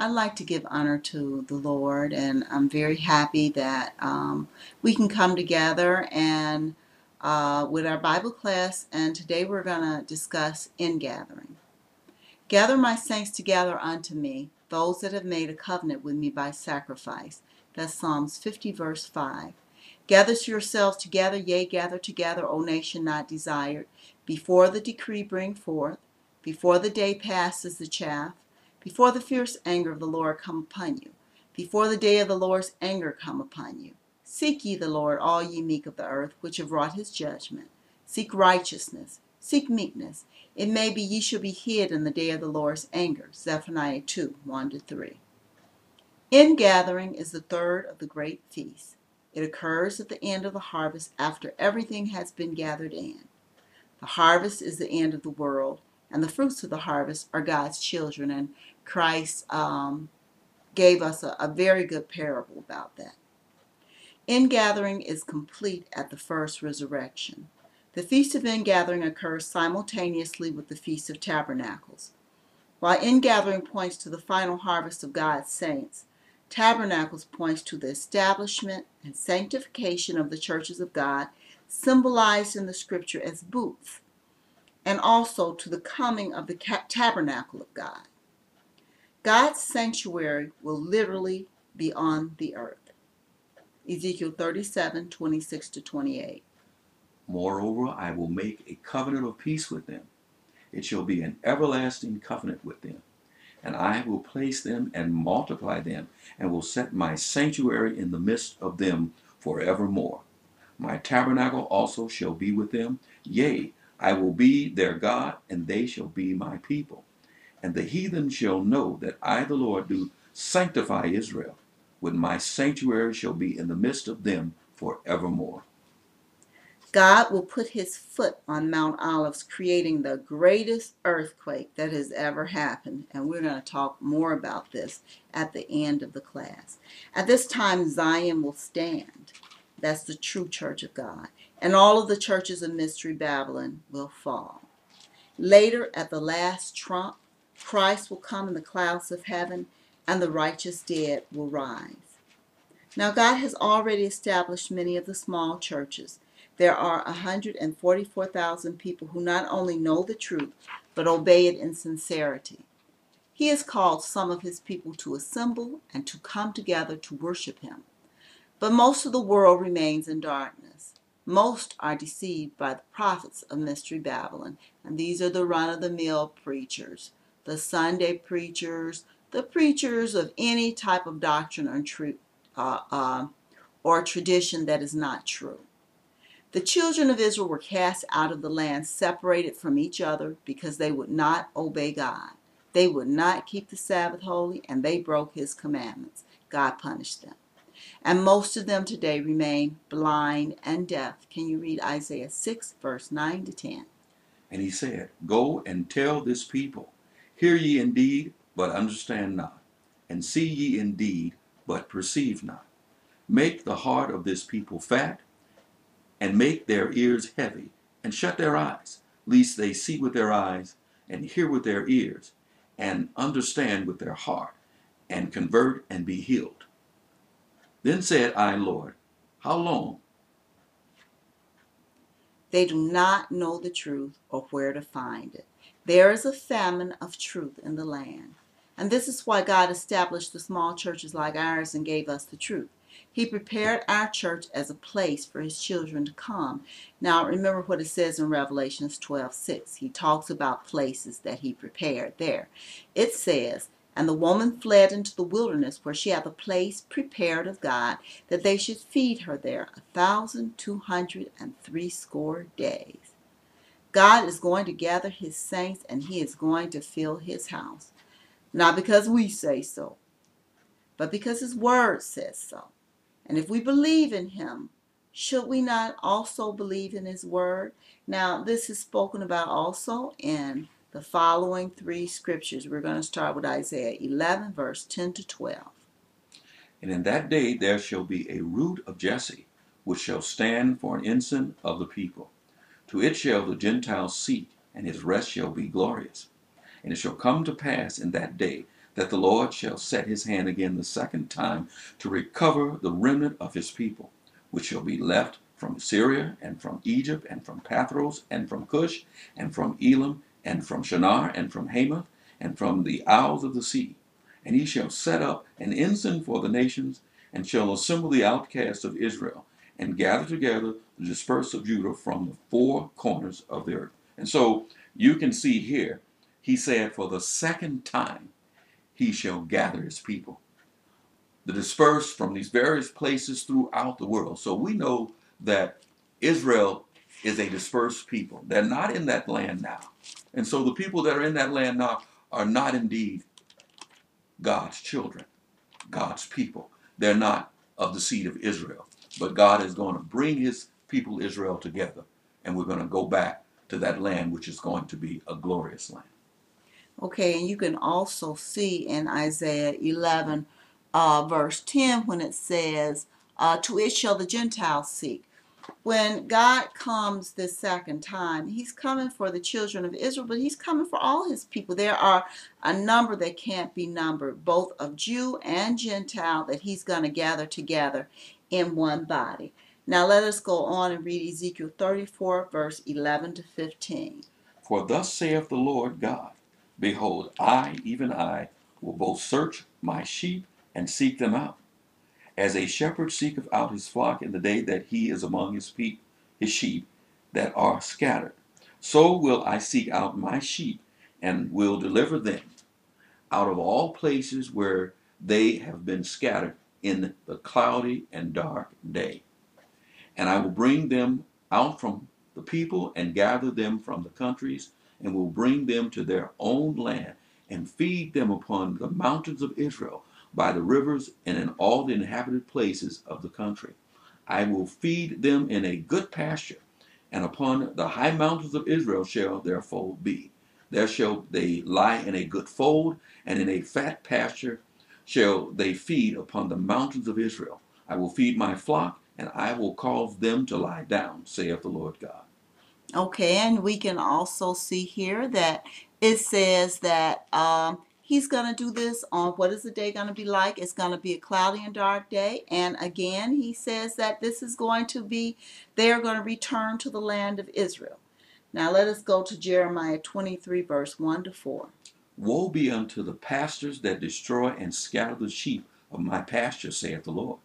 I'd like to give honor to the Lord, and I'm very happy that um, we can come together and uh, with our Bible class. And today we're going to discuss ingathering. Gather my saints together unto me, those that have made a covenant with me by sacrifice. That's Psalms 50, verse 5. Gather yourselves together, yea, gather together, O nation not desired, before the decree bring forth, before the day passes the chaff, before the fierce anger of the Lord come upon you, before the day of the Lord's anger come upon you. Seek ye the Lord, all ye meek of the earth, which have wrought his judgment. Seek righteousness, seek meekness. It may be ye shall be hid in the day of the Lord's anger. Zephaniah 2 1 3. Ingathering is the third of the great feasts. It occurs at the end of the harvest after everything has been gathered in. The harvest is the end of the world, and the fruits of the harvest are God's children. And Christ um, gave us a, a very good parable about that. Ingathering is complete at the first resurrection. The Feast of Ingathering occurs simultaneously with the Feast of Tabernacles. While ingathering points to the final harvest of God's saints, Tabernacles points to the establishment and sanctification of the churches of God, symbolized in the scripture as booths, and also to the coming of the tabernacle of God. God's sanctuary will literally be on the earth. Ezekiel 37 26 to 28. Moreover, I will make a covenant of peace with them. It shall be an everlasting covenant with them and I will place them and multiply them, and will set my sanctuary in the midst of them forevermore. My tabernacle also shall be with them, yea, I will be their God, and they shall be my people. And the heathen shall know that I, the Lord, do sanctify Israel, when my sanctuary shall be in the midst of them forevermore. God will put his foot on Mount Olives, creating the greatest earthquake that has ever happened. And we're going to talk more about this at the end of the class. At this time, Zion will stand. That's the true church of God. And all of the churches of Mystery Babylon will fall. Later, at the last trump, Christ will come in the clouds of heaven, and the righteous dead will rise. Now, God has already established many of the small churches there are 144,000 people who not only know the truth, but obey it in sincerity. He has called some of his people to assemble and to come together to worship him. But most of the world remains in darkness. Most are deceived by the prophets of Mystery Babylon, and these are the run of the mill preachers, the Sunday preachers, the preachers of any type of doctrine or, truth, uh, uh, or tradition that is not true. The children of Israel were cast out of the land, separated from each other, because they would not obey God. They would not keep the Sabbath holy, and they broke his commandments. God punished them. And most of them today remain blind and deaf. Can you read Isaiah 6, verse 9 to 10? And he said, Go and tell this people, Hear ye indeed, but understand not, and see ye indeed, but perceive not. Make the heart of this people fat, and make their ears heavy, and shut their eyes, lest they see with their eyes, and hear with their ears, and understand with their heart, and convert and be healed. Then said I, Lord, How long? They do not know the truth or where to find it. There is a famine of truth in the land. And this is why God established the small churches like ours and gave us the truth. He prepared our church as a place for his children to come. Now, remember what it says in Revelations 12 6. He talks about places that he prepared there. It says, And the woman fled into the wilderness where she had a place prepared of God that they should feed her there a thousand two hundred and threescore days. God is going to gather his saints and he is going to fill his house. Not because we say so, but because his word says so. And if we believe in him, should we not also believe in his word? Now, this is spoken about also in the following three scriptures. We're going to start with Isaiah 11, verse 10 to 12. And in that day there shall be a root of Jesse, which shall stand for an ensign of the people. To it shall the Gentiles seek, and his rest shall be glorious. And it shall come to pass in that day that the Lord shall set his hand again the second time to recover the remnant of his people, which shall be left from Syria and from Egypt and from Pathros and from Cush and from Elam and from Shinar and from Hamath and from the isles of the sea. And he shall set up an ensign for the nations and shall assemble the outcasts of Israel and gather together the dispersed of Judah from the four corners of the earth. And so you can see here, he said, for the second time, he shall gather his people. The dispersed from these various places throughout the world. So we know that Israel is a dispersed people. They're not in that land now. And so the people that are in that land now are not indeed God's children, God's people. They're not of the seed of Israel. But God is going to bring his people Israel together, and we're going to go back to that land, which is going to be a glorious land. Okay, and you can also see in Isaiah 11, uh, verse 10, when it says, uh, To it shall the Gentiles seek. When God comes this second time, He's coming for the children of Israel, but He's coming for all His people. There are a number that can't be numbered, both of Jew and Gentile, that He's going to gather together in one body. Now let us go on and read Ezekiel 34, verse 11 to 15. For thus saith the Lord God Behold, I, even I, will both search my sheep and seek them out. As a shepherd seeketh out his flock in the day that he is among his, pe- his sheep that are scattered, so will I seek out my sheep and will deliver them out of all places where they have been scattered in the cloudy and dark day. And I will bring them out from the people and gather them from the countries and will bring them to their own land and feed them upon the mountains of Israel by the rivers and in all the inhabited places of the country. I will feed them in a good pasture, and upon the high mountains of Israel shall their fold be. There shall they lie in a good fold, and in a fat pasture shall they feed upon the mountains of Israel. I will feed my flock, and I will cause them to lie down, saith the Lord God. Okay, and we can also see here that it says that um, he's going to do this on what is the day going to be like? It's going to be a cloudy and dark day. And again, he says that this is going to be, they are going to return to the land of Israel. Now let us go to Jeremiah 23, verse 1 to 4. Woe be unto the pastors that destroy and scatter the sheep of my pasture, saith the Lord.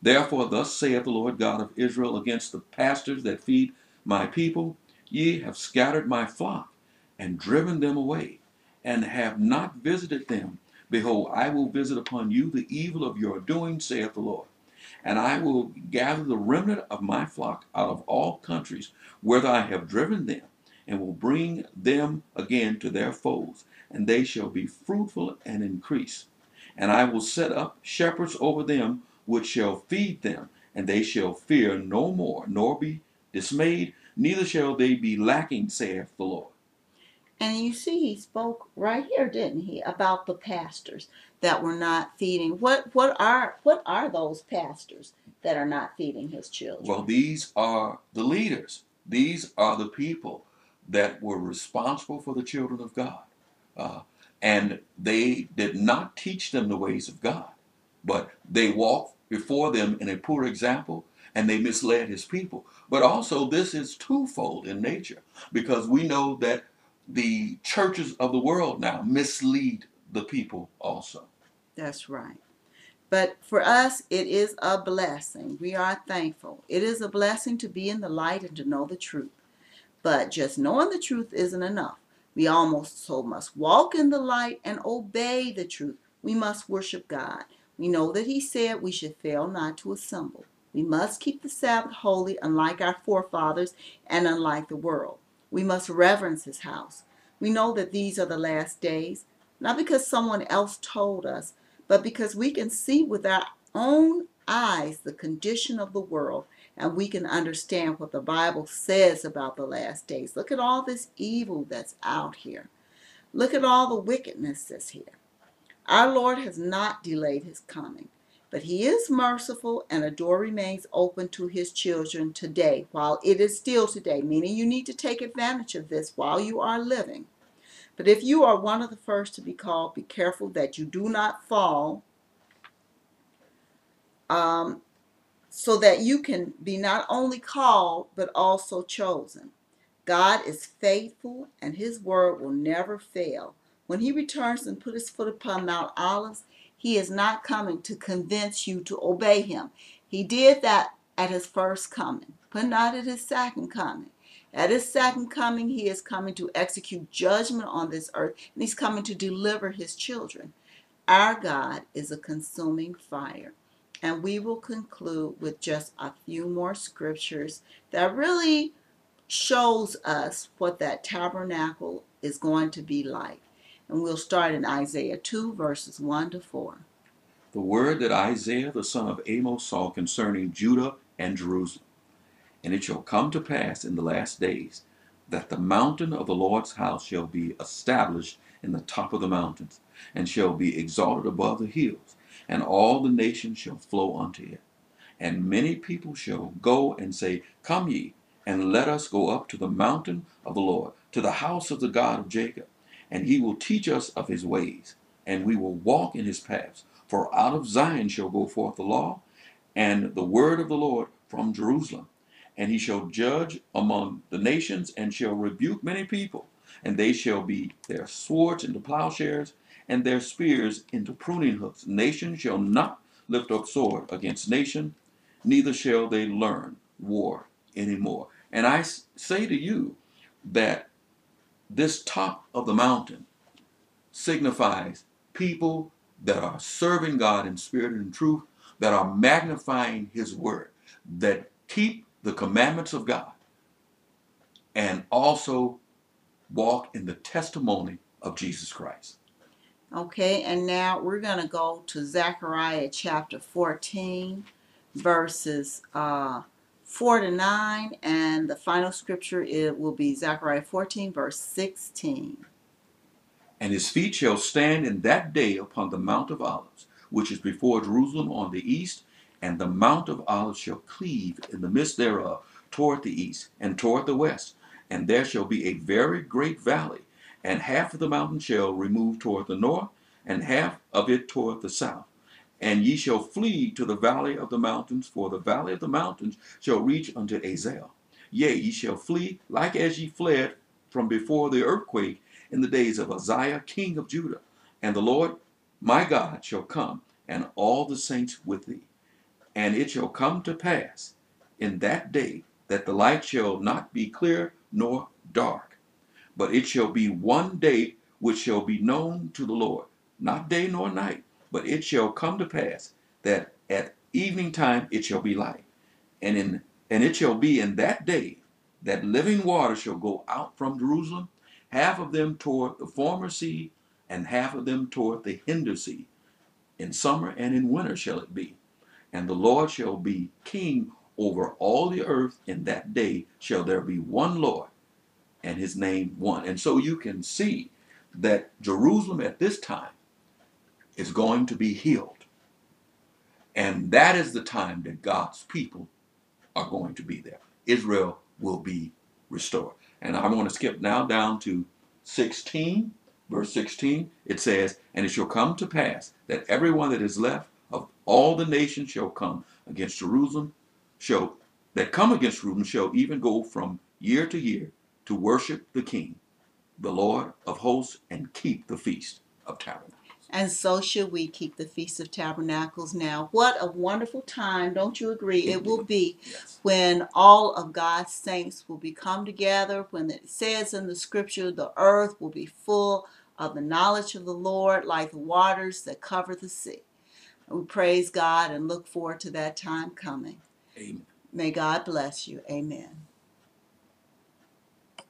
Therefore, thus saith the Lord God of Israel against the pastors that feed my people Ye have scattered my flock and driven them away, and have not visited them. Behold, I will visit upon you the evil of your doing, saith the Lord. And I will gather the remnant of my flock out of all countries whither I have driven them, and will bring them again to their folds, and they shall be fruitful and increase. And I will set up shepherds over them, which shall feed them, and they shall fear no more, nor be dismayed, neither shall they be lacking, saith the Lord. And you see, he spoke right here, didn't he, about the pastors that were not feeding. What what are what are those pastors that are not feeding his children? Well, these are the leaders. These are the people that were responsible for the children of God. Uh, and they did not teach them the ways of God, but they walked before them in a poor example and they misled his people. But also, this is twofold in nature because we know that the churches of the world now mislead the people also. That's right. But for us, it is a blessing. We are thankful. It is a blessing to be in the light and to know the truth. But just knowing the truth isn't enough. We almost so must walk in the light and obey the truth. We must worship God. We know that He said we should fail not to assemble. We must keep the Sabbath holy, unlike our forefathers and unlike the world. We must reverence His house. We know that these are the last days, not because someone else told us, but because we can see with our own eyes the condition of the world and we can understand what the Bible says about the last days. Look at all this evil that's out here. Look at all the wickedness that's here. Our Lord has not delayed his coming. But he is merciful, and a door remains open to his children today, while it is still today, meaning you need to take advantage of this while you are living. But if you are one of the first to be called, be careful that you do not fall, um, so that you can be not only called, but also chosen. God is faithful, and his word will never fail. When he returns and put his foot upon Mount Olives, he is not coming to convince you to obey him. He did that at his first coming, but not at his second coming. At his second coming, he is coming to execute judgment on this earth, and he's coming to deliver his children. Our God is a consuming fire. And we will conclude with just a few more scriptures that really shows us what that tabernacle is going to be like. And we'll start in Isaiah 2, verses 1 to 4. The word that Isaiah the son of Amos saw concerning Judah and Jerusalem. And it shall come to pass in the last days that the mountain of the Lord's house shall be established in the top of the mountains, and shall be exalted above the hills, and all the nations shall flow unto it. And many people shall go and say, Come ye, and let us go up to the mountain of the Lord, to the house of the God of Jacob, and he will teach us of his ways, and we will walk in his paths. For out of Zion shall go forth the law, and the word of the Lord from Jerusalem. And he shall judge among the nations, and shall rebuke many people, and they shall be their swords into plowshares, and their spears into pruning hooks. Nation shall not lift up sword against nation, neither shall they learn war anymore. And I say to you that this top of the mountain signifies people that are serving God in spirit and truth, that are magnifying His word, that keep the commandments of God, and also walk in the testimony of Jesus Christ. Okay, and now we're going to go to Zechariah chapter 14, verses uh, 4 to 9, and the final scripture it will be Zechariah 14, verse 16. And his feet shall stand in that day upon the Mount of Olives, which is before Jerusalem on the east, and the Mount of Olives shall cleave in the midst thereof toward the east and toward the west, and there shall be a very great valley, and half of the mountain shall remove toward the north, and half of it toward the south. And ye shall flee to the valley of the mountains, for the valley of the mountains shall reach unto Azal. Yea, ye shall flee like as ye fled from before the earthquake in the days of Uzziah, king of Judah. And the Lord my God shall come, and all the saints with thee. And it shall come to pass in that day that the light shall not be clear nor dark, but it shall be one day which shall be known to the Lord, not day nor night, but it shall come to pass that at evening time it shall be light. And in and it shall be in that day that living water shall go out from Jerusalem, half of them toward the former sea, and half of them toward the hinder sea. In summer and in winter shall it be. And the Lord shall be king over all the earth. In that day shall there be one Lord, and his name one. And so you can see that Jerusalem at this time is going to be healed. And that is the time that God's people are going to be there. Israel will be restored. And I want to skip now down to 16, verse 16. It says, And it shall come to pass that everyone that is left of all the nations shall come against Jerusalem, shall that come against Jerusalem shall even go from year to year to worship the King, the Lord of hosts, and keep the feast of tabernacles. And so should we keep the Feast of Tabernacles now. What a wonderful time, don't you agree? It will be Yes. when all of God's saints will be come together, when it says in the scripture, the earth will be full of the knowledge of the Lord like the waters that cover the sea. We praise God and look forward to that time coming. Amen. May God bless you. Amen.